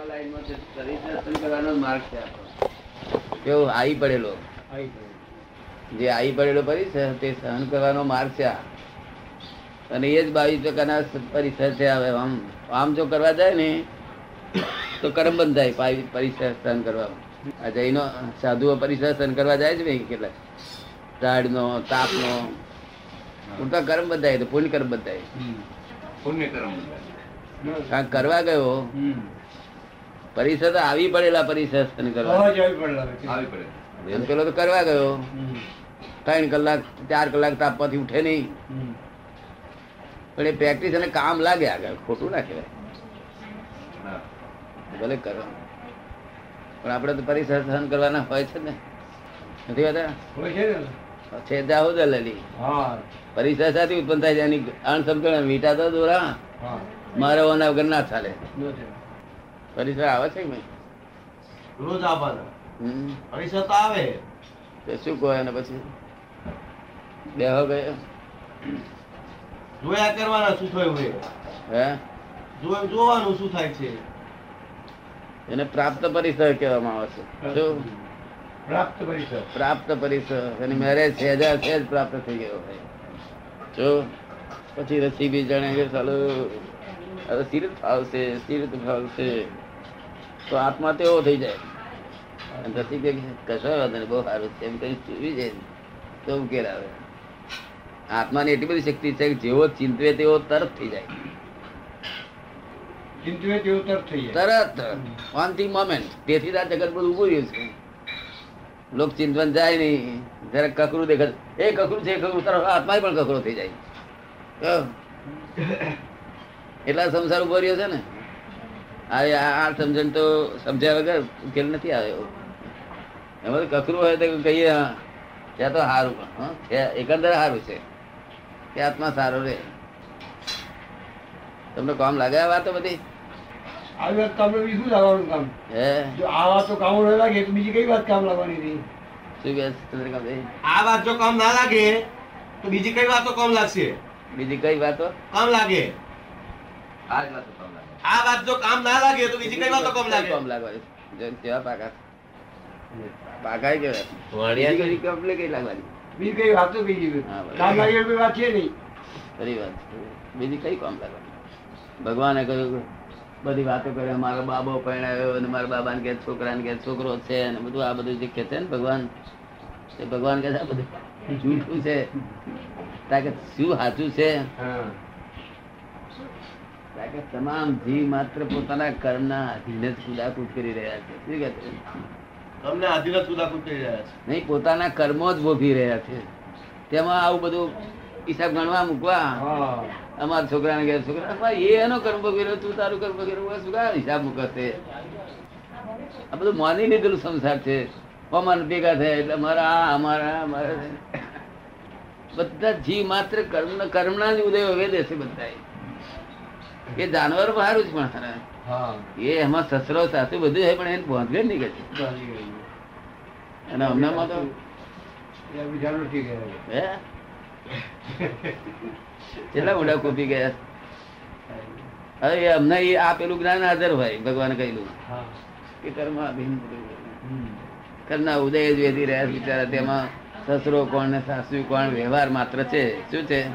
આ લાઈનમાં છે શરીર દર્શન કરવાનો માર્ગ છે કેવો? આવી પડેલો. જે આવી પડેલો પરિસર તે સહન કરવાનો માર્ગ છે અને એ જ બાવીસ પ્રકારના પરિસર છે હવે આમ આમ જો કરવા જાય ને તો કરમ બંધ થાય પાવી- પરિસર સહન કરવા. આ જૈનો સાધુઓ પરિસર સહન કરવા જાય છે ભાઈ કેટલાક ઝાડનો તાપનો. પૂરતા કર્મ બંધાય તો પુણ્ય કર્મ બંધાય પુણ્ય કર્મ કરવા ગયો પરિસર તો આવી પડેલા પડે એમ પેલો તો કરવા ગયો. ત્રણ કલાક ચાર કલાક તાપવાથી ઉઠે નહીં. પણ એ પ્રેક્ટિસ અને કામ લાગે આગળ ખોટું ના કહેવાય. ભલે કરો. પણ આપણે તો પરિસર સહન કરવાના હોય છે ને. નથી હોતા? છે જાહો દલેલી પરિસર સાથે ઉત્પન્ન થાય છે એની અણસમજણ વીટા તો દોરા. મારે ઓના વગર ના ચાલે. પરિસર આવે છે કે રોજ આવવાના. પરિસર તો આવે. તો શું કહો એને પછી? બેહો ગયો. જોયા કરવાના શું થયું એ હે? જોવાનું શું થાય છે? એને પ્રાપ્ત પરિસર કહેવામાં આવે છે. શું? પ્રાપ્ત પરિસર. પ્રાપ્ત પરિસર. એની મેરેજ છે સહેજ પ્રાપ્ત થઈ ગયો હોય. જો? પછી રસી બી જાણે કે ચાલો હવે સીરત ફાવશે સીરત ફાવશે. તો આત્મા તેવો થઈ જાય. અને રસી કશો વાંધો બહુ સારું છે. એમ કઈ સુવી જાય તો ઉકેલ આવે. આત્માની એટલી બધી શક્તિ છે કે જેવો ચિંતવે તેવો તરત થઈ જાય. ચિંતવે તેવું તરત થઈ જાય. તરત. On the moment. તેથી આ જગત બધું ઉભું રહ્યું છે. લોક ચિંતવન જાય નહીં. જયારે કકરું દેખાય. એ કકરું છે કકરું. તરફ આત્મા પણ કકરો થઈ જાય. એટલા સંસાર ઊભો રહ્યો છે ને. આ આ આ સમજણ તો સમજ્યા વગર ઉકેલ નથી આવ્યો. એમાં કકરું હોય તો કહીએ હા ત્યાં તો સારું એકંદર સારું છે કે આત્મા સારો રે તમને કામ લાગે આ વાતો બધી? આવી વાત કામ બીજું કામ? હે? જો આ વાત તો કામ ન લાગે તો બીજી કઈ વાત કામ લાગવાની હતી? શું ચંદ્રકાંતભાઈ? આ વાત જો કામ ના લાગે તો બીજી કઈ વાતો કામ લાગશે? બીજી કઈ વાતો? કામ લાગે? આ જ વાતો. કામ. આ વાત જો કામ ના લાગે તો બીજી કઈ વાતો કામ લાગે? કામ લાગે કેવા પાકા. પાકાય કે વાણિયા બીજી કઈ કામ કઈ લાગવાની બીજી કઈ વાતો જેવી કામ લાગે કોઈ વાત છે નહીં. ખરી વાત. બીજી કઈ કામ લાગે ભગવાને કહ્યું બધી વાતો કરે મારો બાબો પરણાવ્યો અને મારા બાબાને કે છોકરાને કે છોકરો છે અને બધું આ બધું જે કે છે ને ભગવાન એ ભગવાન કે આ બધું જૂઠું છે. તાકે શું સાચું છે? કે તમામ જીવ માત્ર પોતાના કર્મના અધીન જ કુદાકૂદ કરી રહ્યા છે. શું કે તમને અધીન જ સુદાકું કરી રહ્યા છે. નહીં પોતાના કર્મો જ ભોગી રહ્યા છે. તેમાં આવું બધું હિસાબ ગણવા મૂકવા. હા. અમારા છોકરાને ગયા છોકરા એ એનો કર્મ ભોગવી રહ્યો તું તારું કર્મ ભોગવી રહ્યો શું કામ હિસાબ મૂકશે? આ બધું માની લીધેલું સંસાર છે. અમારે ભેગા થયા એટલે અમારા આ અમારા અમારા બધા જીવ માત્ર કર્મ કર્મના જ ઉદય વેદે છે બધા એ જાનવર સારું જ પણ. એ એમાં સસરો સાસુ બધું હોય પણ એને પહોંચવે નહીં કે. અને અમનામાં તો? કેટલા ઉડા કોપી ગયા? હવે એ અમને એ આ પેલું જ્ઞાન હાજર હોય ભગવાન કહેલું. કે કર્મ અભિન. કરના ઉદય વેધી રહ્યા બિચારા તેમાં સસરો કોણ ને સાસુ કોણ વ્યવહાર માત્ર છે. શું છે?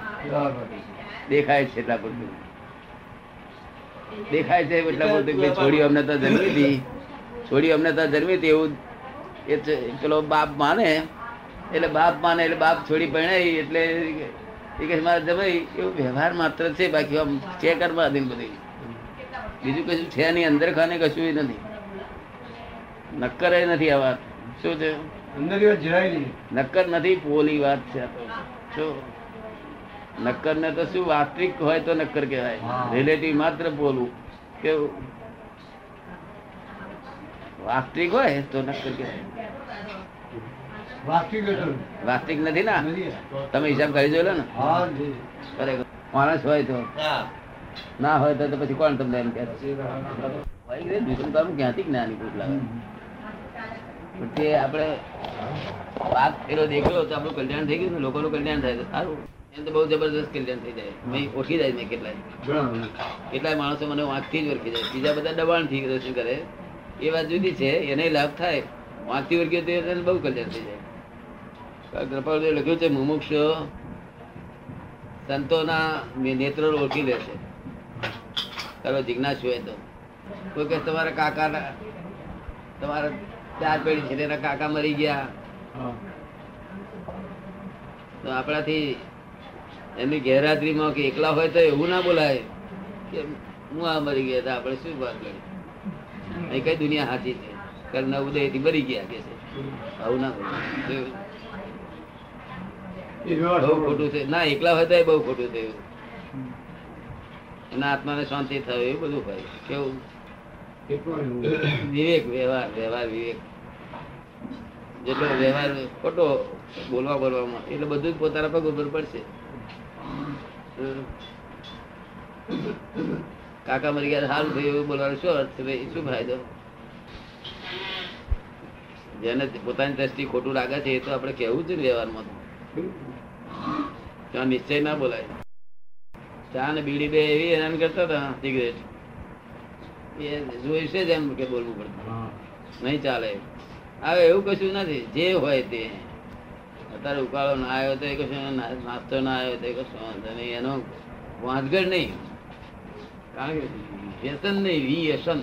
દેખાય છે એટલા પૂરતું દેખાય છે એટલા બોલતું કે છોડી અમને તો જન્મી હતી. છોડી અમને તો જન્મી હતી એવું એ પેલો બાપ માને. એટલે બાપ માને એટલે બાપ છોડી પરણાઈ એટલે એ કે મારા જમાઈ એવું વ્યવહાર માત્ર છે બાકી આમ છે કર્માધીન બધી. બીજું કશું છે નહીં અંદર ખાને કશું નથી. નક્કર નથી આ વાત. શું છે? અંદર નક્કર નથી પોલી વાત છે શું? નક્કર ને તો શું વાસ્તવિક હોય તો નક્કર કહેવાય. રિલેટિવ માત્ર બોલવું કેવું વાસ્તવિક હોય તો નક્કર કહેવાય. વાસ્તવિક નથી ના? તમે હિસાબ કરી જોયેલો ને? ખરેખર. માણસ હોય તો. ના હોય તો પછી કોણ તમને એમ કે ક્યાંથી જ્ઞાની પુરુષ લાવે પણ તે આપણે વાત ફેરો દેખ્યો તો આપણું કલ્યાણ થઈ ગયું ને લોકોનું કલ્યાણ થાય તો સારું. એમ તો બહુ જબરદસ્ત કલ્યાણ થઈ જાય. મેં ઓળખી જાય મેં કેટલાય. કેટલાય માણસો મને વાંચથી જ ઓળખી જાય. બીજા બધા દબાણથી દર્શન કરે. એ વાત જુદી છે એને લાભ થાય. વાંચથી ઓળખી તો એને બહુ કલ્યાણ થઈ જાય. કૃપાળુએ લખ્યું છે મુમુક્ષ સંતોના નેત્રો ઓળખી લેશે છે. તારો જિજ્ઞાસ હોય તો. કોઈ કે તમારા કાકા તમારા ચાર પેઢી છે તેના કાકા મરી ગયા. તો આપણાથી એમની ગેરહાજરીમાં કે એકલા હોય તો એવું ના બોલાય કે હું આ મરી ગયા હતા આપણે શું વાત કરી? અહીં કઈ દુનિયા સાચી છે? કરના ઉદયથી મરી ગયા કે છે? આવું ના બહુ ખોટું છે ના એકલા હોય તો બહુ ખોટું થયું. એના આત્માને શાંતિ થયો એવું બધું હોય. કેવું? વિવેક વ્યવહાર વ્યવહાર વિવેક. જેટલો વ્યવહાર ખોટો બોલવા બોલવામાં એટલે બધું જ પોતાના પગ ઉપર પડશે. કાકા મરી ગયા સારું થયું એવું બોલવાનું શું અર્થ છે ભાઈ? શું ફાયદો? જેને પોતાની દ્રષ્ટિ ખોટું લાગે છે એ તો આપણે કેવું જ વ્યવહારમાં ત્યાં નિશ્ચય ના બોલાય. ચા ને બીડી બે એવી હેરાન કરતા હતા સિગરેટ. એ જોઈશે છે એમ કે બોલવું પડતું. નહીં ચાલે. હવે એવું કશું નથી. જે હોય તે. અત્યારે ઉકાળો ના આવ્યો તો એ કશું ના- નાસ્તો ના આવ્યો તો એ કશું વાંધો નહીં. એનો વાંધગઢ નહીં. કારણ કે વ્યસન નહીં વ્યસન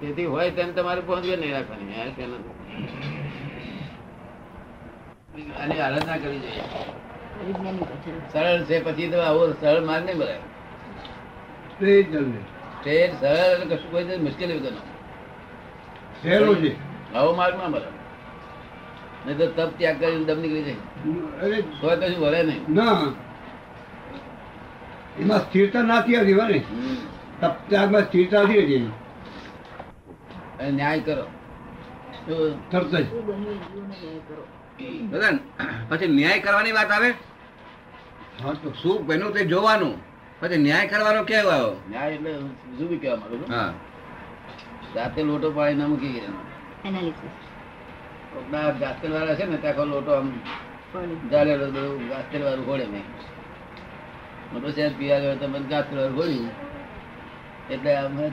તેથી હોય તેમ તમારે પહોંચગડ નહીં રાખવાની. આની આરાધના કરવી જોઈએ સરળ છે પછી તો આવો સરળ માર્ગ નહીં તે જ સરળ કશું કોઈ મુશ્કેલી છે. આવો માર્ગ ના મળે નહીં તો તપ ત્યાગ કરીને દમ નીકળી જાય. અરે તો કશું ભરે નહીં. ના. એમાં સ્થિરતા નથી બને હમ. તપ ત્યાગમાં સ્થિરતા નથી રહેતી ન્યાય કરો. તરત જ. દાદા પછી ન્યાય કરવાની વાત આવે? હા તો શું? બન્યું તે જોવાનું. પછી ન્યાય કરવાનો કેવો આવ્યો? ન્યાય એટલે શું બી કહેવા માંગુ છું? હા. રાતે લોટો પાડી ના મૂકી ગયા. એનાલિસિસ કોકના ગાસ્તેલ વાળા છે ને ત્યાં લોટો આમ જાળેલો બધું ગાસ્તેલ વાળું ઘોડે મેં. મોટો શહેર પીવા ગયો તો મને ગાસ્તેલ વાળું ઘોડ્યું એટલે અમે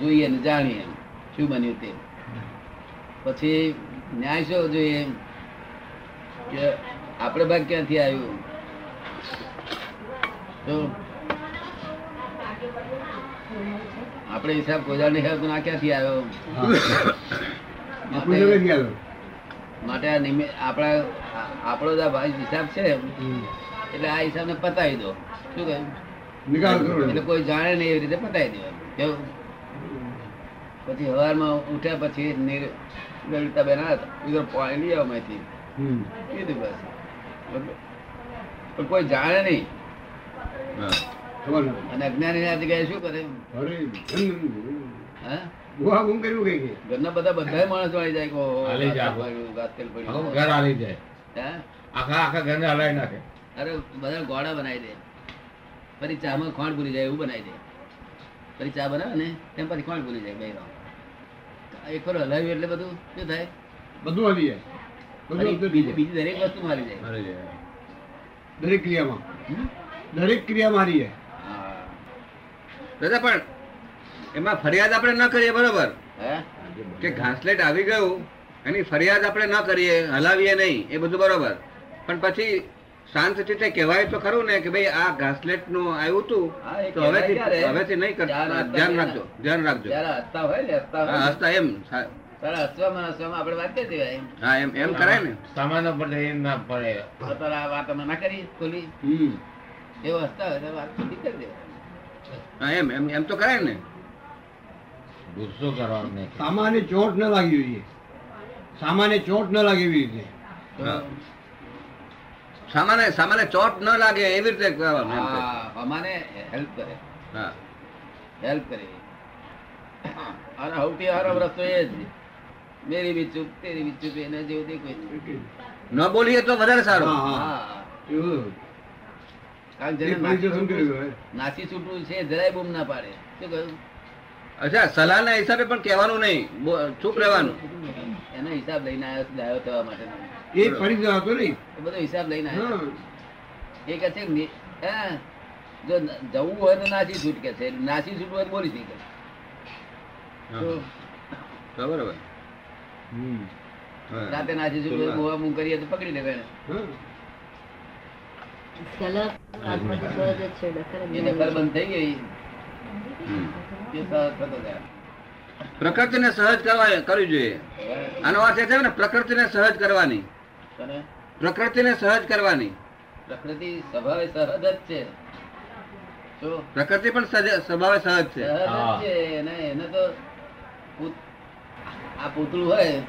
જોઈએ ને જાણીએ શું બન્યું તે. પછી ન્યાય શું જોઈએ કે આપણે ભાગ ક્યાંથી આવ્યું? તો આપણે હિસાબ કોઈ નહીં આવ્યો તો ના ક્યાંથી આવ્યો? આપણું જગત ગયા માટે આ આપણા આપણો જે આ હિસાબ છે એટલે આ હિસાબને પતાવી દો. શું કહ્યું? નિકાલ કરો. એટલે કોઈ જાણે નહીં એવી રીતે પતાવી દેવાનું. કેવું? પછી હવારમાં ઉઠ્યા પછી નિર- લલિતા બેન હતા. પાણી લઈ આવો માંથી. કીધું બસ. કોઈ જાણે નહીં. અને અજ્ઞાની ના જગ્યાએ શું કરે હા? ગુહા ગુમ કર્યું કઈ ઘરના બધા બધા માણસ વાળી જાય કે હાલી જાય. ઘર હાલી જાય. આખા આખા ઘરને હલાવી નાખે. અરે બધા ગોળા બનાવી દે. ફરી ચામાં ખોંડ ભૂલી જાય એવું બનાવી દે. ફરી ચા બનાવે ને તેમ પછી ખોંડ ભૂલી જાય બે એક વાર હલાવ્યું એટલે બધું શું થાય? બધું આવી જાય. બધું બીજી દરેક વસ્તુ મારી જાય. હાલી. દરેક ક્રિયામાં. હમ? દરેક ક્રિયા મારી જાય. હા. દાદા પણ એમાં ફરિયાદ આપણે ન કરીએ બરોબર? કે ઘાસલેટ આવી ગયું એની ફરિયાદ આપણે ન કરીએ હલાવીએ નહીં એ બધું બરોબર. પણ પછી શાંત ચિત્તે કહેવાય તો ખરું ને કે ભાઈ આ ઘાસલેટનું આવ્યું હતું તો હવેથી હવેથી નહીં કરતા ધ્યાન રાખજો ધ્યાન રાખજો. હસતા હોય ને હસતા હોય હા ને, હસતા એમ હા, ત્યારે હસવામાં ને હસવામાં આપણે વાત કરી દેવાય હા એમ એમ કરાય ને. સામાન્ય પડે એ ના પડે. તો તારે આ વાત કરી ખોલી હમ. એવો હસતા હોય તો વાત કરી એમ એમ એમ તો કરાય ને. ગુસ્સો કરવાનો. નહીં સામાન્ય ચોટ ન લાગી જોઈએ સામાન્ય ચોટ ન લાગે એવી રીતે સામાન્ય સામાન્ય ચોટ ન લાગે એવી રીતે કરવાનું અમાને હેલ્પ કરે. હા. હેલ્પ કરે. અને સૌથી સારો રસ્તો એ જ. મેરી બી ચૂપ તેરી બી ચૂપ એના જેવું દેખાય ન બોલીએ તો વધારે સારું. કારણ જેને નાસી છૂટવું- નાસી છૂટવું છે જરાય બૂમ ના પાડે. શું કહ્યું? અચ્છા સલાહના હિસાબે પણ કહેવાનું નહીં. ચૂપ રહેવાનું. એનો હિસાબ લઈને આવ્યો છું થવા માટે. એ પરિચય હતો નહીં બધો હિસાબ લઈને આવ્યો. એ કહે છે જો જવું હોય તો નાસી છૂટ કે છે. નાસી છૂટ હોય તો બોલી થઈ કે તો તો બરોબર. રાતે નાસી છૂટ હોય મોવા મું કરીએ તો પકડી લેવે એને હા. સલગ આત્માથી સહજ જ છે ડખર જ એ નહીં. બંધ થઈ ગઈ. હમ. એ સહજ થતો જાય પ્રકૃતિને સહજ કરવા કરવી જોઈએ. આનો અર્થ એ છે ને પ્રકૃતિને સહજ કરવાની. પ્રકૃતિને સહજ કરવાની. પ્રકૃતિ સ્વભાવે સહજ જ છે. તો પ્રકૃતિ પણ સ્વભાવે સહજ સહજ છે જ છે. એને એને તો આ પૂતળું હોય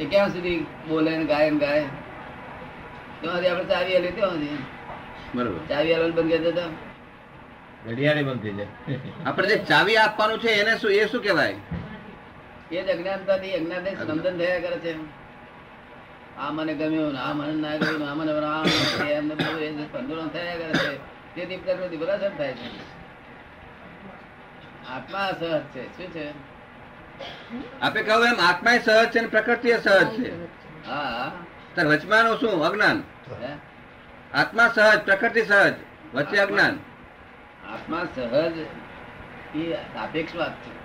એ ક્યાં સુધી બોલે ને ગાય ને ગાય? ત્યાં સુધી આપણે ચાવી આલી ત્યાં સુધી બરોબર. ચાવી આલવાનું બંધ કરી દેતા. ઘડિયાળી બંધ થઈ જાય. આપણે જે ચાવી આપવાનું છે એને શું એ શું કહેવાય? એ જ અજ્ઞાનતાથી અજ્ઞાનથી સ્પંદન થયા કરે છે. આ મને ગમ્યું ને આ મને ના ગમ્યું આ મને આ એમને બધું એ સ્પંદનો થયા કરે છે. તેથી પ્રકૃતિ પ્રસન્ન થાય છે. આત્મા સહજ છે. શું છે? આપે કહ્યું એમ આત્મા સહજ છે અને પ્રકૃતિ એ સહજ છે. હા. તાર વચમાનું શું? અજ્ઞાન. આત્મા સહજ પ્રકૃતિ સહજ વચ્ચે અજ્ઞાન. આત્મા સહજ એ સાપેક્ષ વાત છે.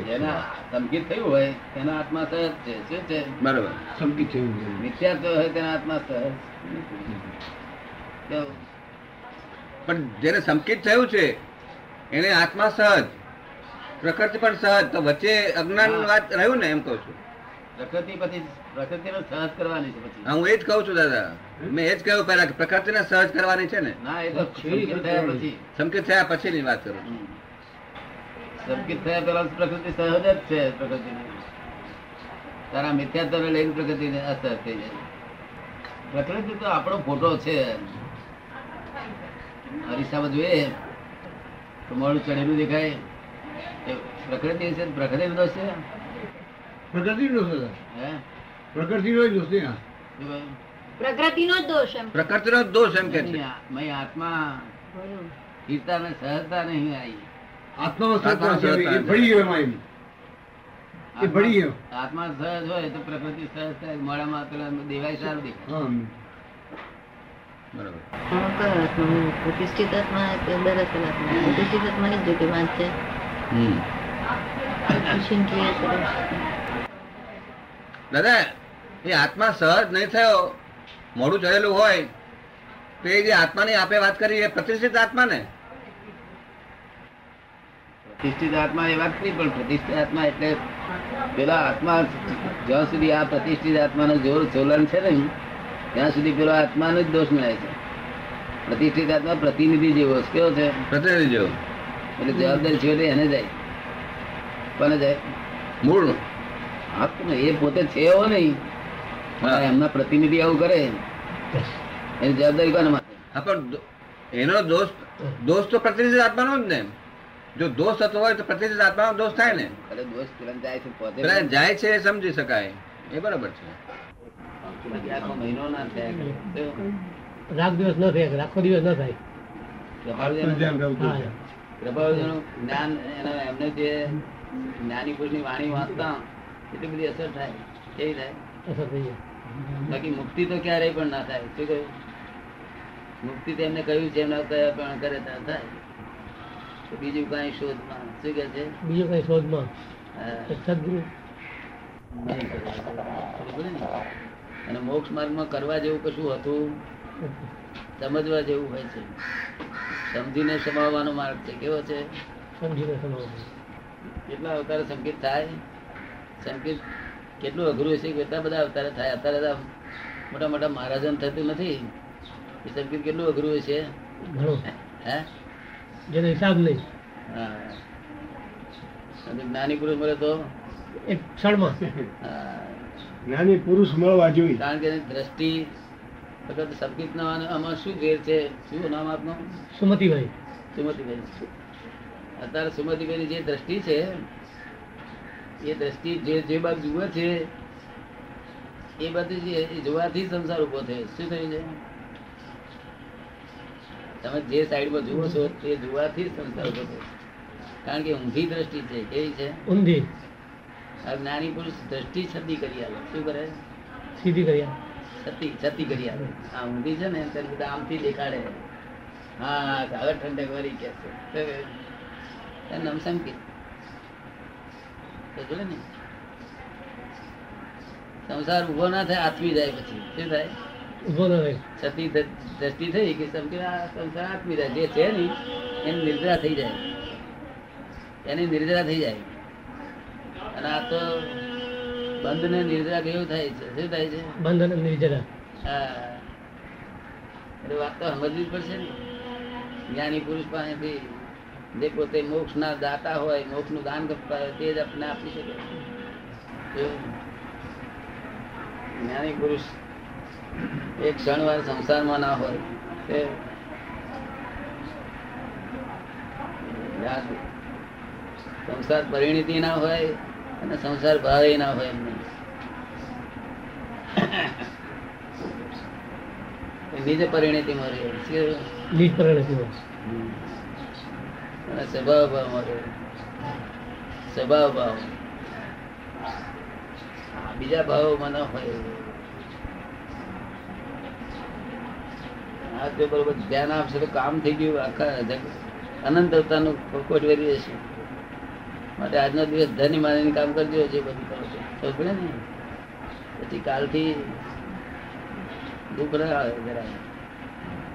જેના સંકિત થયું હોય તેના આત્મા સહજ છે. શું છે? બરોબર. સંકિત થયું છે. મિથ્યાત્વ હોય તેના આત્મા સહજ. પણ જેને સંકિત થયું છે એને આત્મા સહજ. પ્રકૃતિ પણ સહજ. તો વચ્ચે અજ્ઞાન વાત રહ્યું ને એમ કહું છું. પ્રકૃતિ પછી પ્રકૃતિનો સહજ કરવાની છે પછી. હું એ જ કહું છું દાદા. મેં એ જ કહ્યું પહેલા પ્રકૃતિને સહજ કરવાની છે ને. ના એ તો સંકિત થયા પછી. સંકેત થયા પછીની વાત કરું. સંકેત થયા પેલા પ્રકૃતિ સહજ જ છે પ્રકૃતિ તારા મિથ્યાત્વને લઈને પ્રકૃતિ અસર થઈ જાય. પ્રકૃતિ તો આપણો ફોટો છે. અરીસામાં જોઈએ તો મોડું ચડેલું દેખાય. પ્રકૃતિ છે પ્રકૃતિ બધો છે. પ્રકૃતિનો દોષ હે? પ્રકૃતિનો જ દોષ? પ્રકૃતિનો જ એમ. પ્રકૃતિનો જ દોષ એમ કે છે. મેં આત્મા ભણ્યું. ને સહજતા નહીં આવી. ભળી ગયો એમાં એ ભળી ગયો. આત્મા સહજ હોય તો પ્રકૃતિ સહજ થાય. મોડામાં પેલા દેવાય સારું દેખાય પ્રતિષ્ઠિત આત્મા કે દરઅસલ આત્મા. પ્રતિષ્ઠિત આત્માની જ જોતી વાત છે. દાદા એ આત્મા સહજ નહીં થયો. મોડું ચડેલું હોય તો એ જે આત્માની આપે વાત કરી એ પ્રતિષ્ઠિત આત્મા ને પ્રતિષ્ઠિત આત્મા એ વાત નહીં પણ પ્રતિષ્ઠિત આત્મા એટલે પેલા આત્મા જ્યાં સુધી આ પ્રતિષ્ઠિત આત્માનો જોર ચોલન છે ને ત્યાં સુધી પેલો આત્માનો જ દોષ મળે છે. પ્રતિષ્ઠિત આત્મા પ્રતિનિધિ જેવો છે. કેવો છે? પ્રતિનિધિ જેવો. એટલે જવાબદારી છેવટે એને જાય કોને જાય મૂળ. એ પોતે છે એવો નહીં એમના પ્રતિનિધિ આવું કરે. એની જવાબદારી કોને માટે? હા પણ એનો દોષ દોષ તો પ્રતિનિધિ આત્માનો જ ને જો દોષ થતો હોય તો પ્રતિનિધિ આત્માનો દોષ થાય ને. અરે દોષ તુરંત જાય છે પોતે જાય છે એ સમજી શકાય. એ બરાબર છે. મહિનો ના થયા. કરે. દિવસ ન થાય રાખો દિવસ ન થાય. પ્રભાવજનો- જ્ઞાન એના એમને જે જ્ઞાની પુરુષની વાણી વાંચતા એટલી બધી અસર થાય. કેવી થાય? અસર થઈ જાય. બાકી મુક્તિ તો ક્યારેય પણ ના થાય. શું કહ્યું? મુક્તિ તો એમને કહ્યું છે એમના કયા પણ કરે ત્યાં થાય. બીજું કઈ શોધમાં? શું કે છે? બીજું કઈ શોધમાં? સદગુરુ? અને મોક્ષ માર્ગમાં કરવા જેવું કશું હતું? સમજવા જેવું હોય છે. સમજીને સમાવવાનો માર્ગ છે. કેવો છે? સમજીને સમાવવાનો. કેટલા અવતાર સંકેત થાય? સંકેત કેટલું અઘરું છે કેટલા બધા અવતારે થાય. અત્યારે મોટા મોટા મહારાજન થતું નથી. એ સંકેત કેટલું અઘરું છે હે? જેનો હિસાબ નહીં. હા. જ્ઞાની પુરુષ મળે તો? એક ક્ષણમાં. હા. જ્ઞાની પુરુષ મળવા જોઈએ. કારણ કે દ્રષ્ટિ વખત સંકેત આમાં શું ઘેર છે? શું નામ આપનું? સુમતિભાઈ. સુમતીભાઈ. અત્યારે સુમતિબેન જે દ્રષ્ટિ છે એ દ્રષ્ટિ જે જે બાજુ જુએ છે એ બધું જોવાથી સંસાર ઊભો થયો. શું થયું છે? તમે જે સાઈડમાં જુઓ છો તે જોવાથી સંસાર ઊભો થયો. કારણ કે ઊંધી દ્રષ્ટિ છે. કેવી છે? ઊંધી. જ્ઞાની પુરુષ દ્રષ્ટિ છતી કરી આવે શું કરે? સીધી કર્યા છતી છતી કરી આવે આ ઊંધી છે ને ત્યારે બધા આમથી દેખાડે. હા હવે ઠંડક વળી કે છે. નમસમ જોડે ને. સંસાર ઊભો ના થાય આત્મી જાય પછી. શું થાય? ઊભો ન થાય. છતી દ્રષ્ટિ થઈ કે સંસાર આત્મી જાય. જે છે ને એની નિર્જરા થઈ જાય. એની નિર્દ્રા થઈ જાય. અને આ તો બંધ ને નિર્જરા કેવું થાય છે? શું થાય છે? બંધ અને નિર્જરા હા. એટલે વાત તો સમજવી પડશે ને. જ્ઞાની પુરુષ પાસેથી જે પોતે મોક્ષ ના દાતા હોય મોક્ષનું દાન કરતા હોય તે જ આપણે આપી શકે. જ્ઞાની પુરુષ એક ક્ષણવાર સંસારમાં ના હોય તે સંસાર પરિણીતિ ના હોય અને સંસાર ભાવે ના હોય એમને. નીચે પરિણીતિમાં રહે? લીજ પરિણતિમાં અને સ્વભાવ ભાવમાં રહે. સ્વભાવ ભાવ બીજા ભાવોમાં ન હોય. આ જો ધ્યાન આપશે તો કામ થઈ ગયું, આખા અનંત અવતારનું કોટ વેરી જશે માટે આજનો દિવસ ધની માની કામ કરજો જે બધું કરો છો. ખબર ને? પછી કાલથી દુઃખ ના આવે જરા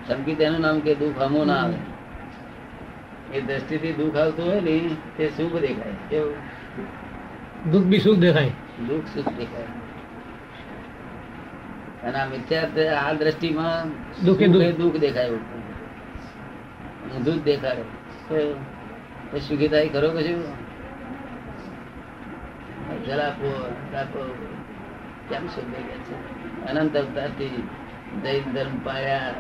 ધમકી તેનું નામ કે દુઃખ અમો ના આવે. એ દ્રષ્ટિથી દુઃખ આવતું હોય ને તે શુભ દેખાય. કેવું દુઃખ બી સુખ દેખાય. દુઃખ સુખ દેખાય. અને આ મિથ્યા આ દ્રષ્ટિમાં દુઃખે સુખ દુઃખ. દુઃખ દેખાય ઊંધું જ દેખાડે સુખીતા એ સુખી ખરો કશું જલાપો તાપો કેમ સુખ દેખાય છે? અનંત અવતારથી જૈન ધર્મ પાયા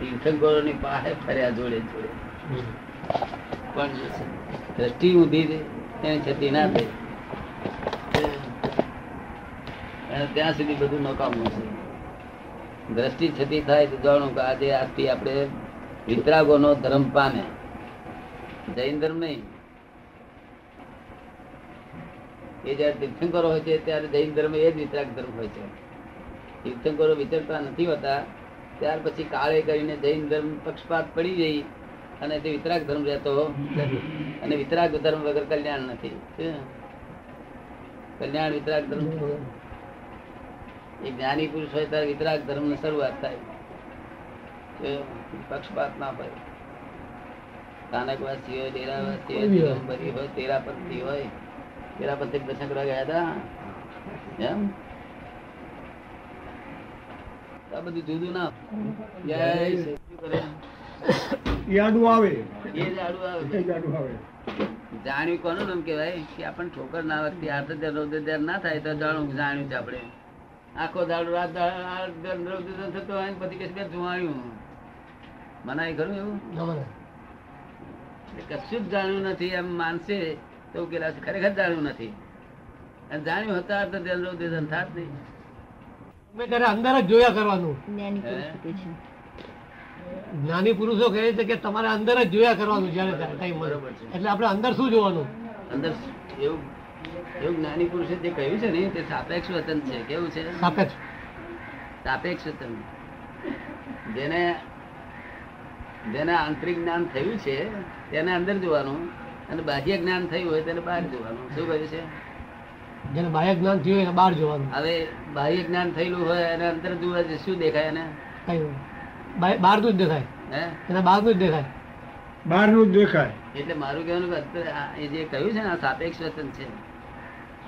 તીર્થંકરોની પાસે ફર્યા જોડે જોડે. પણ દ્રષ્ટિ ઊંધી એની છતી ના થઈ ત્યાં સુધી બધું નકામું છે. દ્રષ્ટિ છતી થાય તો જાણો કે આજે આજથી આપણે વિતરાગોનો ધર્મ પામે. જૈન ધર્મ નહીં. એ જયારે તીર્થંકરો હોય છે, ત્યારે જૈન ધર્મ એ જ વિતરાગ ધર્મ હોય છે. તીર્થંકરો વિચરતા નથી હોતા. ત્યાર પછી કાળે કરીને જૈન ધર્મ પક્ષપાત પડી જઈ અને તે વિતરાગ ધર્મ રહેતો નથી. અને વિતરાગ ધર્મ વગર કલ્યાણ નથી. કલ્યાણ વિતરાગ ધર્મ એ જ્ઞાની પુરુષ હોય ત્યારે વિતરાગ ધર્મની શરૂઆત થાય. પક્ષપાત ના હોય સ્થાનકવાસી હોય ડેરાવાસી હોય. દિગંબરી હોય. તેરાપંથી હોય. તેરાપંથી દર્શન કરવા ગયા હતા? એમ? આ બધું જુદું ના. જય આવે. એ આવે. એ આવે. જાણ્યું કોનું નામ કહેવાય? કે આપણને ઠોકર ના વખતે હાથ જ ના થાય તો જાણું જાણ્યું છે આપણે. આખો દાડો રાત દાડો આ રૌદ્ર ધ્યાન થતો હોય ને પછી કશું બે જોવાયું મનાય ખરું એવું? કશું જ જાણ્યું નથી એમ માનશે તો ઉકેલા ખરેખર જાણ્યું નથી. અને જાણ્યું હતા તો ધ્યાન રૌદ્ર થાત નહીં. અંદર જ જોયા કરવાનું. જ્ઞાની પુરુષ કહે છે કે તમારે અંદર જ જોયા કરવાનું જયારે ટાઈમ બરોબર છે. એટલે આપણે અંદર શું જોવાનું? અંદર એવું એવું જ્ઞાની પુરુષે જે કહ્યું છે ને તે સાપેક્ષ વતન છે. કેવું છે? સાપેક્ષ. સાપેક્ષ વતન. જેને જેને આંતરિક જ્ઞાન થયું છે તેને અંદર જોવાનું અને બાહ્ય જ્ઞાન થયું હોય તેને બહાર જોવાનું. શું કહ્યું છે? જેને બાહ્ય જ્ઞાન થયું હોય એને બહાર જોવાનું. હવે બાહ્ય જ્ઞાન થયેલું હોય અને અંદર જોવા શું દેખાય એને? કઈ બાય- બહારનું જ દેખાય. હે? એના બહારનું જ દેખાય. બહારનું જ દેખાય. એટલે મારું કહેવાનું કે અત્યારે એ જે કહ્યું છે ને આ સાપેક્ષ વતન છે.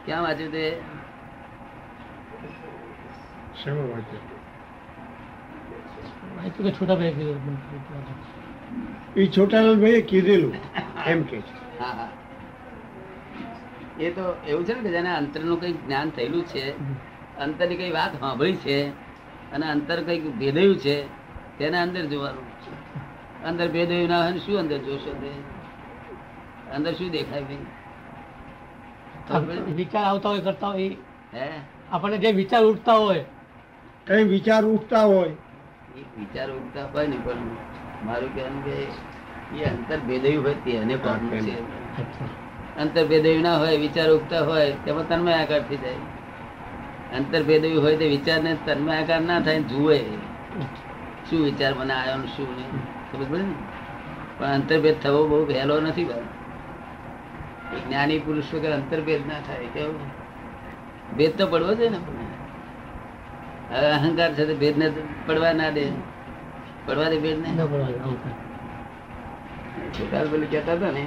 ક્યાં વાંચ્યું તે શેમાં વાંચે માહિતી કે છોટા ભાઈ કીધું એ છોટાલાલભાઈએ કીધેલું. એમ કે હા હા. એ તો એવું છે ને કે જેને અંતરનું કંઈક જ્ઞાન થયેલું છે અંતરની કંઈ વાત સાંભળી છે અને અંતર કંઈક ભેદાયું છે તેને અંદર જોવાનું અંદર ભેદાયું ના હોય શું અંદર જોશો તે? અંદર શું દેખાય ભાઈ? વિચાર આવતા હોય કરતા હોય હે? આપણને જે વિચાર ઉઠતા હોય. કઈ વિચાર ઉઠતા હોય? વિચાર ઉઠતા હોય ને પણ મારું કહેવાનું કે એ અંતર ભેદયું હોય તેને પામવું છે. અંતર ભેદયું ના હોય વિચાર ઉગતા હોય તેમાં તન્મય આકાર થઈ જાય. અંતર ભેદયું હોય તો વિચારને તન્માયાકાર ના થાય જુએ. શું વિચાર મને આવ્યો શું નહીં? ખબર પડે ને? પણ અંતરભેદ થવો બહુ વહેલો નથી ભાઈ. જ્ઞાની પુરુષ વગર અંતરભેદ ના થાય કેવું? ભેદ તો પડવો છે ને. હવે અહંકાર છે તો ભેદ ને પડવા ના દે. પડવા દે ભેદ ને ન પડવા છોકરા પેલું કહેતા હતા ને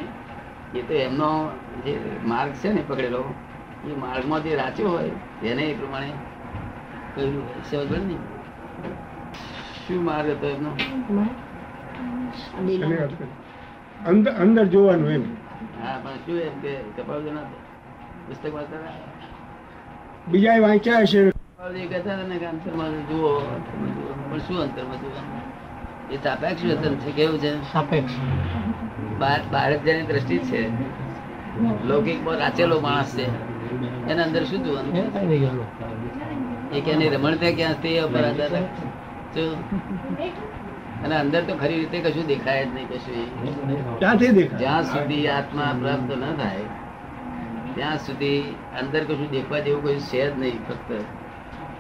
એ તો એમનો જે માર્ગ છે ને પકડેલો એ માર્ગમાં જે રાચ્યો હોય એને એ પ્રમાણે કહ્યું હોય. સમજ પડી ને? શું માર્ગ હતો એમનો અંદર અંદર જોવાનું એમ. હા પણ શું એમ કે કપાળજી ના પુસ્તક વાંચતા બીજા વાંચ્યા હશે. કહેતા હતા ને કે અંતરમાં જુઓ પણ શું અંતરમાં જુઓ? એ સાપેક્ષ વતન છે કેવું છે? સાપેક્ષ. ભારત જેની દ્રષ્ટિ છે. લૌકિકમાં રાચેલો માણસ છે. એના અંદર શું જોવાનું? કઈ એ કે એની રમણતા ક્યાં છે એ ઉપર આધાર રાખે. અને અંદર તો ખરી રીતે કશું દેખાય જ નહીં કશું ક્યાંથી જ્યાં સુધી આત્મા પ્રાપ્ત ન થાય ત્યાં સુધી અંદર કશું દેખવા જેવું કશું છે જ નહીં ફક્ત.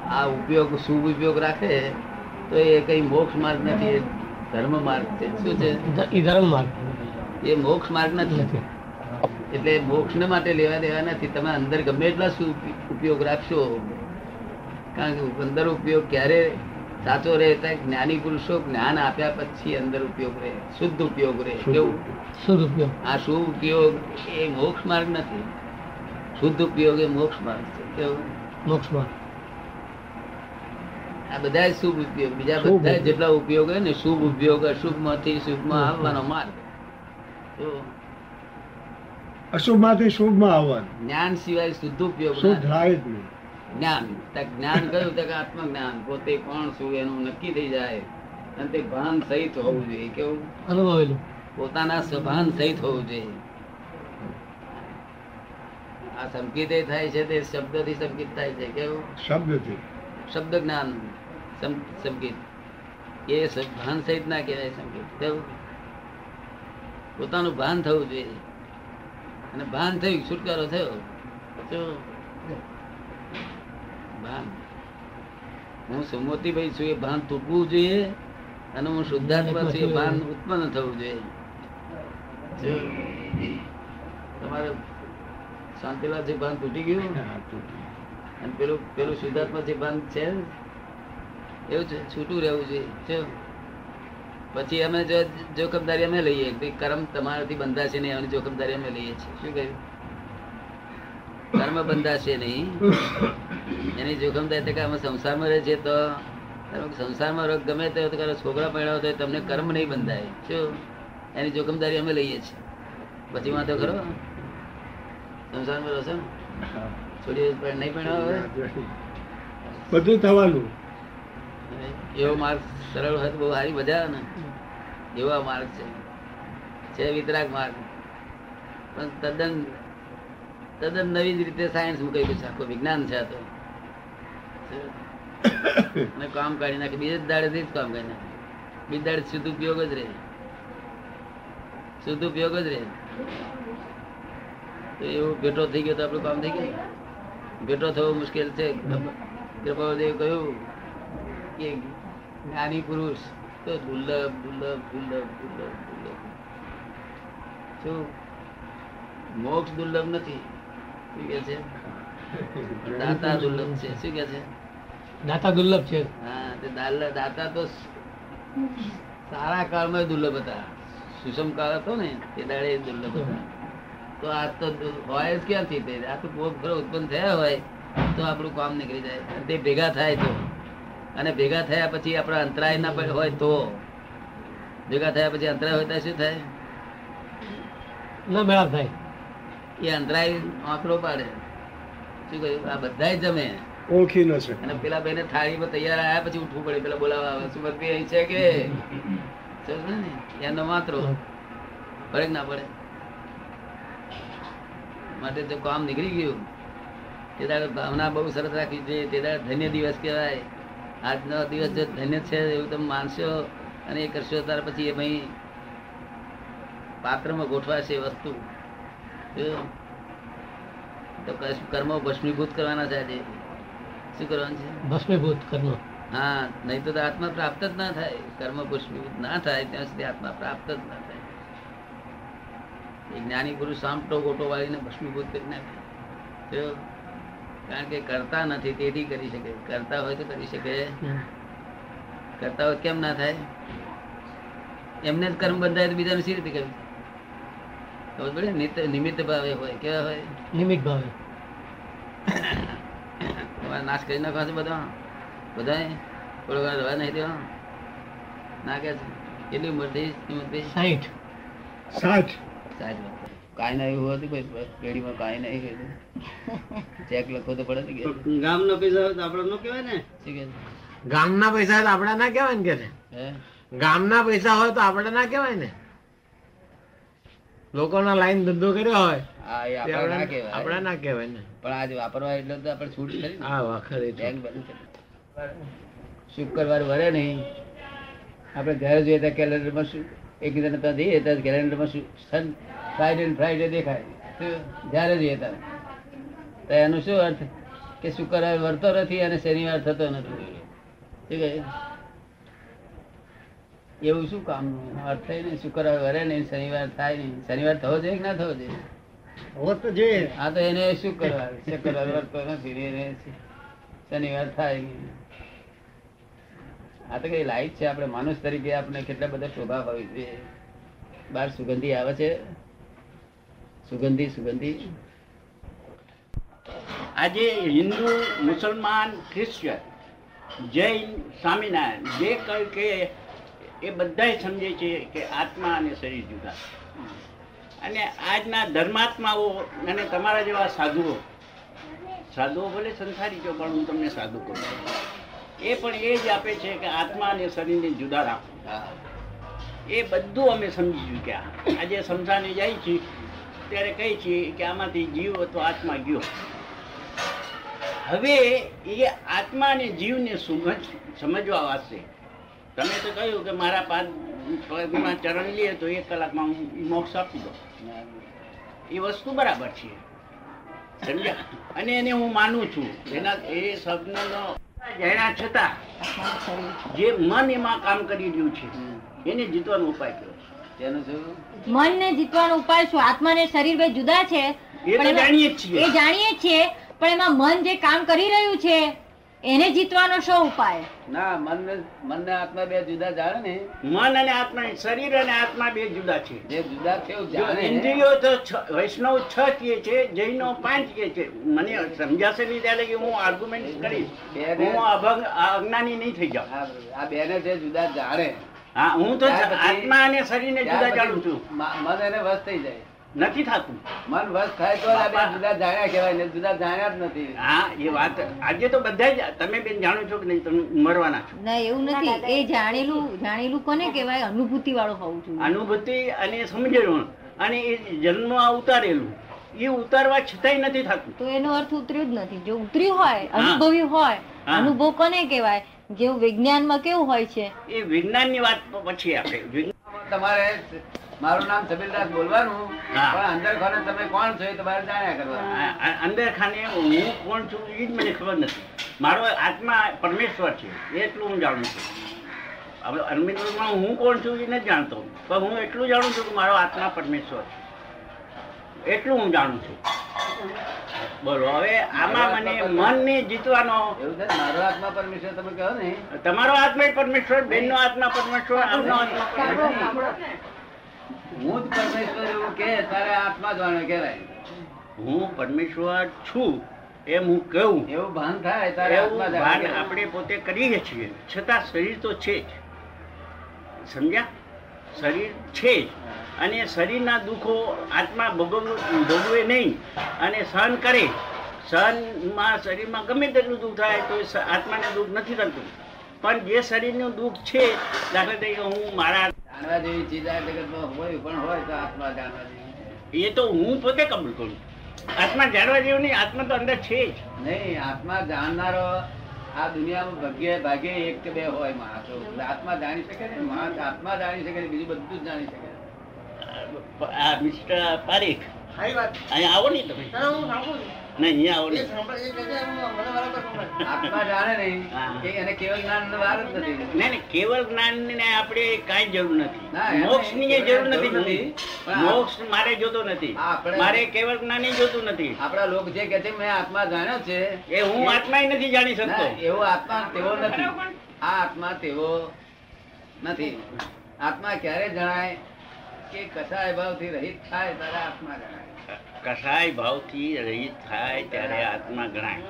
આ ઉપયોગ શુભ ઉપયોગ રાખે તો એ કઈ મોક્ષ માર્ગ નથી એ ધર્મ માર્ગ છે. શું છે? ઈ ધર્મ માર્ગ. એ મોક્ષ માર્ગ નથી. નથી. એટલે મોક્ષ માટે લેવા દેવા નથી. તમે અંદર ગમે એટલા શું ઉપયોગ રાખશો. કારણ કે અંદર ઉપયોગ ક્યારે સાચો રહે જ્ઞાની પુરુષો જ્ઞાન આપ્યા પછી અંદર ઉપયોગ રહે શુદ્ધ ઉપયોગ રહે કેવું? શુદ્ધ ઉપયોગ. આ શુભ ઉપયોગ એ મોક્ષ માર્ગ નથી. શુદ્ધ ઉપયોગ એ મોક્ષ માર્ગ છે કેવું? મોક્ષ માર્ગ. આ બધા શુભ ઉપયોગ બીજા બધા જેટલા ઉપયોગ હોય ને શુભ ઉપયોગ અશુભમાંથી શુભમાં આવવાનો માર્ગ. તો અશુભમાંથી શુભમાં આવવાનું. જ્ઞાન સિવાય શુદ્ધ ઉપયોગ શુદ્ધ થાય જ નહીં. જ્ઞાન. જ્ઞાન કયું? તક આત્મજ્ઞાન. પોતે કોણ શું એનું નક્કી થઈ જાય. અને તે ભાન સહિત હોવું જોઈએ. કેવું? અનુભવેલું. પોતાના સ્વભાન સહિત હોવું જોઈએ. આ સંકેત થાય છે તે શબ્દથી સંકિત થાય છે. કેવું? શબ્દથી. શબ્દ જ્ઞાન સંકેત. એ ભાન સહિત ના કહેવાય સંકેત. કેવું? પોતાનું ભાન થવું જોઈએ. અને ભાન થયું છુટકારો થયો. તો ભાન. હું સુમોતીભાઈ છું એ ભાન તૂટવું જોઈએ અને હું શુદ્ધાત્મા છું એ ભાન ઉત્પન્ન થવું જોઈએ. તમારે શાંતિલાલ છે ભાન તૂટી ગયું? અને પેલું પેલું શુદ્ધાત્મા છે ભાન છે? એવું છે? છૂટું રહેવું જોઈએ. પછી અમે જો જોખમદારી અમે લઈએ. કે કર્મ તમારાથી બંધાશે નહીં એની જોખમદારી અમે લઈએ છીએ. શું કહ્યું? કર્મ બંધાશે નહીં. એની જોખમદારી થાય કે અમે સંસારમાં રહે છે તો સંસારમાં રોગ ગમે તે તો કરો છોકરા પહેણાવો તો તમને કર્મ નહીં બંધાય. શું? એની જોખમદારી અમે લઈએ છીએ. પછી વાંધો ખરો? સંસારમાં રહેશો છોડી? પણ નહીં હવે બધું થવાનું. એવો માર્ગ સરળ હોય તો બહુ સારી મજા આવે ને. એવો માર્ગ છે. છે વિતરાગ માર્ગ. પણ તદ્દન તદ્દન નવી જ રીતે સાયન્સ મૂકાયું છે. આખું વિજ્ઞાન છે આ તો. અને કામ કાઢી નાખે. બીજે દાડેથી જ કામ કાઢી નાખે. બીજ દાડે શુદ્ધ ઉપયોગ જ રહે. શુદ્ધ ઉપયોગ જ રહે. તો એવો ભેટો થઈ ગયો તો આપણું કામ થઈ ગયું. ભેટો થવો મુશ્કેલ છે. કૃપાદેવ કહ્યું કે જ્ઞાની પુરુષ તો દુર્લભ દુર્લભ દુર્લભ દુર્લભ દુર્લભ. શું? મોક્ષ દુર્લભ નથી. શું કે છે? દાતા દુર્લભ છે. શું કે છે? દાતા દુર્લભ છે. હા તે દાતા તો સારા કાળમાં દુર્લભ હતા. સુષમ કાળ હતો ને તે દાડે દુર્લભ હતા. તો આ તો હોય જ ક્યાંથી? તે આ તો ભોગ ફરો ઉત્પન્ન થયા હોય તો આપણું કામ નીકળી જાય. તે ભેગા થાય તો. અને ભેગા થયા પછી આપણા અંતરાય ના હોય તો. ભેગા થયા પછી અંતરાય હોય તો શું થાય? ના મેળાપ થાય. એ અંધરાઈ આંકડો પાડે. શું કહ્યું? આ બધા જમે. ઓળખી નો છે. અને પેલા બેને થાળીમાં તૈયાર આવ્યા પછી ઉઠવું પડે. પેલા બોલાવા આવે સુમતભાઈ અહીં છે કે? ને એનો માત્ર પડે ના પડે? માટે તો કામ નીકળી ગયું. તે દાડે ભાવના બહુ સરસ રાખી છે. તે દાડે ધન્ય દિવસ કહેવાય. આજનો દિવસ જો ધન્ય છે એવું તમે માનશો અને એ કરશો ત્યાર પછી એ ભાઈ પાત્રમાં ગોઠવાશે વસ્તુ. તો કર્મ ભસ્મીભૂત કરવાના છે આજે. શું કરવાનું છે? ભસ્મીભૂત કર્મ. હા નહીં તો આત્મા પ્રાપ્ત જ ના થાય. કર્મ ભસ્મીભૂત ના થાય ત્યાં સુધી આત્મા પ્રાપ્ત જ ના થાય. જ્ઞાની પુરુષ સામટો ગોટો વાળીને ભસ્મીભૂત કરી નાખે. તો કારણ કે કરતા નથી તેથી કરી શકે. કરતા હોય તો કરી શકે. કરતા હોય કેમ ના થાય? એમને જ કર્મ બંધાય તો બીજાને સી રીતે કર્યું? નિમિત્ત ભાવે હોય કેવા હોય? નિમિત્ત ભાવે. નાશ કરી નાખવા છે બધા. બધા થોડો વાર રવા નહીં દેવા ના કે કેટલી ઉંમર થઈ સાહીઠ સાઠ. સાહેબ કાંઈ ના એવું હતું કોઈ પેઢીમાં કાંઈ નહીં કીધું ચેક લખો તો પડે ને કે? ગામનો પૈસા હોય તો આપણે નો કહેવાય ને? શું કે? ગામના પૈસા તો આપણે ના કહેવાય ને કે. ગામના પૈસા હોય તો આપણે ના કહેવાય ને? લોકોના લાઈન ધંધો કર્યો હોય આપણા ના કહેવાય. ના પણ આજે વાપરવા એટલે તો આપણે છૂટ કરી હા વાખરે બંધ શુક્રવાર વરે નહીં. આપણે ઘરે જોઈએ ત્યાં કેલેન્ડરમાં શું એકબીજાને ત્યાં જઈએ ત્યાં કેલેન્ડરમાં શું સન ફ્રાઈડે ફ્રાઈડે દેખાય. જ્યારે જોઈએ ત્યારે. તો એનો શું અર્થ? કે શુક્રવાર વરતો નથી અને શનિવાર થતો નથી. એવું શું કામનું અર્થ થાય નહીં શુક્રવાર વરે નહીં શનિવાર થાય નહીં શનિવાર થવો જોઈએ કે ના થવો જોઈએ? હવે તો જોઈએ. હા તો એને શું કરવા શુક્રવાર વર્તો નથી એને શનિવાર થાય નહીં. આ તો કઈ લાઈટ છે. આપણે માણસ તરીકે આપણે કેટલા બધા શોભા હોય છે બાર સુગંધી આવે છે. સુગંધી સુગંધી. આજે હિન્દુ મુસલમાન ખ્રિસ્ચન જૈન સ્વામિનારાયણ જે કઈ કે એ બધાય સમજે છે કે આત્મા અને શરીર જુદા. અને આજના ધર્માત્માઓ અને તમારા જેવા સાધુઓ સાધુઓ ભલે સંસારી છો, પણ હું તમને સાધુ કહું. એ પણ એ જ આપે છે કે આત્મા અને શરીરને જુદા રાખો. એ બધું અમે સમજી ચૂક્યા. આજે સમસાને જાય છે ત્યારે કહી છીએ કે આમાંથી જીવ અથવા આત્મા ગયો. હવે એ આત્મા અને જીવને સુગંધ સમજવા વાસ્તે તમે તો કહ્યું કે મારા પાદ ચરણ લે તો એક કલાકમાં હું મોક્ષ આપી દઉં. એ વસ્તુ બરાબર છે. સમજ્યા? અને એને હું માનું છું. એના એ શબ્દનો જાણ્યા છતાં જે મન એમાં કામ કરી રહ્યું છે એને જીતવાનો ઉપાય કયો તેનું શું મનને જીતવાનો ઉપાય શું? આત્મા ને શરીર બે જુદા છે? એ જાણીએ છીએ. એ જાણીએ છીએ પણ એમાં મન જે કામ કરી રહ્યું છે એને જીતવાનો શો ઉપાય? ના મન મન ને આત્મા બે જુદા જાણે ને. મન અને આત્મા શરીર અને આત્મા બે જુદા છે. જે જુદા છે જાણે? ઇન્દ્રિયો તો વૈષ્ણવ છ કે છે જૈનો પાંચ કે છે. મને સમજાશે નહીં ત્યારે કે હું આર્ગ્યુમેન્ટ કરીશ. હું અભંગ અજ્ઞાની નહીં થઈ જાઉં. આ બેને જે જુદા જાણે. હા હું તો આત્મા અને શરીરને ને જુદા જાણું છું. મન એને વસ્ત થઈ જાય. નથી થતું. મન વસ થાય તો આ જુદા જાણ્યા કહેવાય ને જુદા જાણ્યા જ નથી. હા એ વાત આજે તો બધા જ તમે બેન જાણો છો કે નહીં તમે મરવાના છો. ના એવું નથી. એ જાણેલું જાણેલું કોને કહેવાય? અનુભૂતિ વાળો હોવું જોઈએ. અનુભૂતિ અને સમજણ. અને એ જન્મ ઉતારેલું. એ ઉતારવા છતાંય નથી થતું. તો એનો અર્થ ઉતર્યો જ નથી. જો ઉતર્યું હોય. અનુભવી હોય અનુભવ કોને કહેવાય? જેવું વિજ્ઞાનમાં કેવું હોય છે? એ વિજ્ઞાનની વાત પછી આપણે તમારે મારું નામ સબીલદાસ બોલવાનું પણ અંદર ખાને તમે કોણ છો એ તમારે જાણ્યા આ અંદર ખાને હું કોણ છું એ જ મને ખબર નથી. મારો આત્મા પરમેશ્વર છે એટલું હું જાણું છું. હવે અરવિંદમાં હું કોણ છું એ નથી જાણતો પણ હું એટલું જાણું છું કે મારો આત્મા પરમેશ્વર છે. એટલું હું જાણું છું. બોલો હવે આમાં મને મન ને જીતવાનો એવું મારો આત્મા પરમેશ્વર તમે કહો ને. તમારો આત્મા પરમેશ્વર પરમેશ્વર બેનનો આત્મા પરમેશ્વર આમનો આત્મા પરમેશ્વર. હું જ પરમેશ્વર એવું કે તારે આત્મા જાણે કહેવાય. હું પરમેશ્વર છું એમ હું કહું. એવું ભાન થાય તારે આત્મા ભાન આપણે પોતે કરીએ છીએ છતાં શરીર તો છે જ. સમજ્યા? શરીર છે જ. અને શરીરના દુઃખો આત્મા ભોગવવું ભોગવે નહીં અને સહન કરે. સહનમાં શરીરમાં ગમે તેટલું દુઃખ થાય તો આત્માને દુઃખ નથી થતું. પણ જે શરીરનું દુઃખ છે દાખલા તરીકે હું મારા જાણવા જેવી ચીજ આ જગતમાં હોય પણ હોય તો આત્મા જાણવા જેવી. એ તો હું પોતે કબૂલ કરું આત્મા જાણવા જેવું નહીં આત્મા તો અંદર છે જ. નહીં આત્મા જાણનારો આ દુનિયામાં ભાગ્ય ભાગ્ય એક કે બે હોય માણસો. આત્મા જાણી શકે ને? માણસ આત્મા જાણી શકે ને? બીજું બધું જ જાણી શકે. આ મિસ્ટર પારેખ. સારી વાત. અહીંયા આવો નહીં તમે. હું છું. અહીંયા આવો ને. કેવળ જ્ઞાન ને આપણે કાંઈ જરૂર નથી. મોક્ષની જરૂર નથી મોક્ષ મારે જોતો નથી. મારે કેવળ જ્ઞાન જોતું નથી. આપણા લોક જે કે છે મેં આત્મા જાણ્યો છે એ હું આત્મા નથી જાણી શકતો. એવો આત્મા તેવો નથી. આ આત્મા તેવો નથી. આત્મા ક્યારે જણાય કે કસાય ભાવથી રહિત થાય ત્યારે આત્મા જણાય કસાય ભાવથી રહિત થાય ત્યારે આત્મા ગણાય.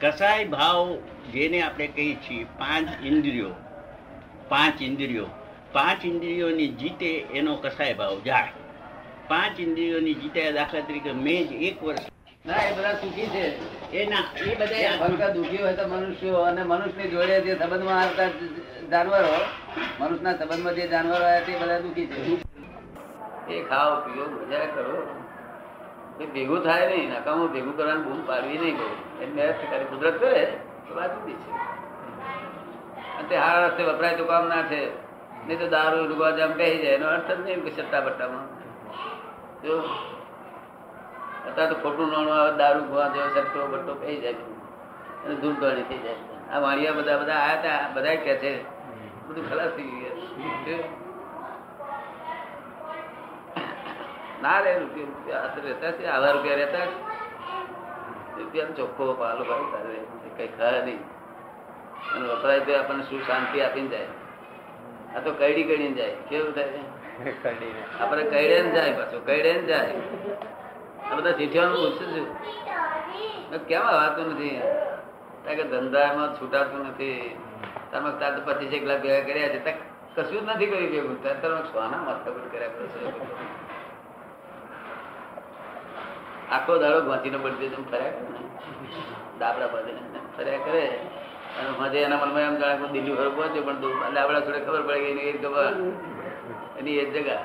કસાય ભાવ જેને આપણે કહીએ છીએ પાંચ ઇન્દ્રિયો પાંચ ઇન્દ્રિયો. પાંચ ઇન્દ્રિયોની જીતે એનો કસાય ભાવ જાય. પાંચ ઇન્દ્રિયોની જીતે દાખલા તરીકે મેં જ એક વર્ષ ના એ બધા સુખી છે. એના એ એ બધા ફક્ત દુઃખી હોય તો મનુષ્યો અને મનુષ્યની જોડે જે સંબંધમાં આવતા જાનવરો મનુષ્યના સંબંધમાં જે જાનવરો આવ્યા તે બધા દુઃખી છે. એ ખાઓ પીઓ મજા કરો. ભેગું થાય નહીં, નકામું ભેગું કરવાનું બૂમ પાડવી નહીં કહું. એમ મહેનત કરી, કુદરત કરે તો વાત જુદી છે. અને તે હાર રસ્તે વપરાય તો કામ ના છે. નહીં તો દારૂ રૂવા જેમ કહી જાય, એનો અર્થ જ નહીં સટ્ટા બટ્ટામાં. જો, અત્યારે તો ખોટું નાણું આવે, દારૂ ગોવા જેવો સટ્ટો, બટ્ટો કહી જાય. અને ધૂળધોળી થઈ જાય. આ વાણિયા બધા બધા આયા હતા બધા કે છે. બધું ખલાસ થઈ ગયું છે. ના રે રૂપિયા રહેતા છે આવા રૂપિયા રહેતા. રૂપિયાનો ચોખ્ખો પાલો ભાઈ તારે કઈ ખાય નહીં. અને વપરાય તો આપણને શું શાંતિ આપીને જાય. આ તો કઈડી કઈડીને જાય. કેવું થાય? આપણે કઈડે ને જાય પાછું કઈડે ને જાય. આ બધા ચીઠિયાનું પૂછું છું. કેમ આવતું નથી? કે ધંધામાં છૂટાતું નથી. તમે તાર તો પચીસ એક લાખ ભેગા કર્યા છે. ત્યાં કશું જ નથી કર્યું ભેગું તાર તમે સોના માથાકૂટ કર્યા આખો દાડો વાંચીને બળી જેમ ફર્યા કરે ને. દાબડા બધે ફર્યા કરે. અને મજે એના મનમાં એમ જાણે દિલ્હી ફરક પહોંચ્યો પણ દાબડા થોડે ખબર પડી ગઈ એની એ ખબર એની એ જગા.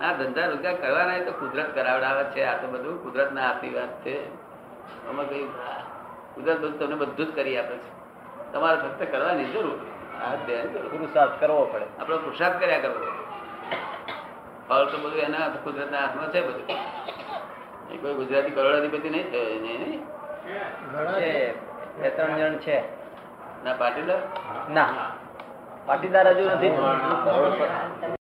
ના ધંધા રોજગાર કરવાના તો કુદરત કરાવડાવે છે. આ તો બધું કુદરત ના આપી વાત છે. અમે કઈ કુદરત બધું તમને બધું જ કરી આપે છે. તમારે ફક્ત કરવાની જરૂર. આ ધ્યાન. પુરુષાર્થ કરવો પડે. આપણો પુરુષાર્થ કર્યા કરવો ફળ તો બધું એના કુદરતના હાથમાં છે બધું. એ કોઈ ગુજરાતી કરોડાધિપતિ નહીં થયો એને નહીં? બે ત્રણ જણ છે. ના પાટીદાર? ના. પાટીદાર હજુ નથી.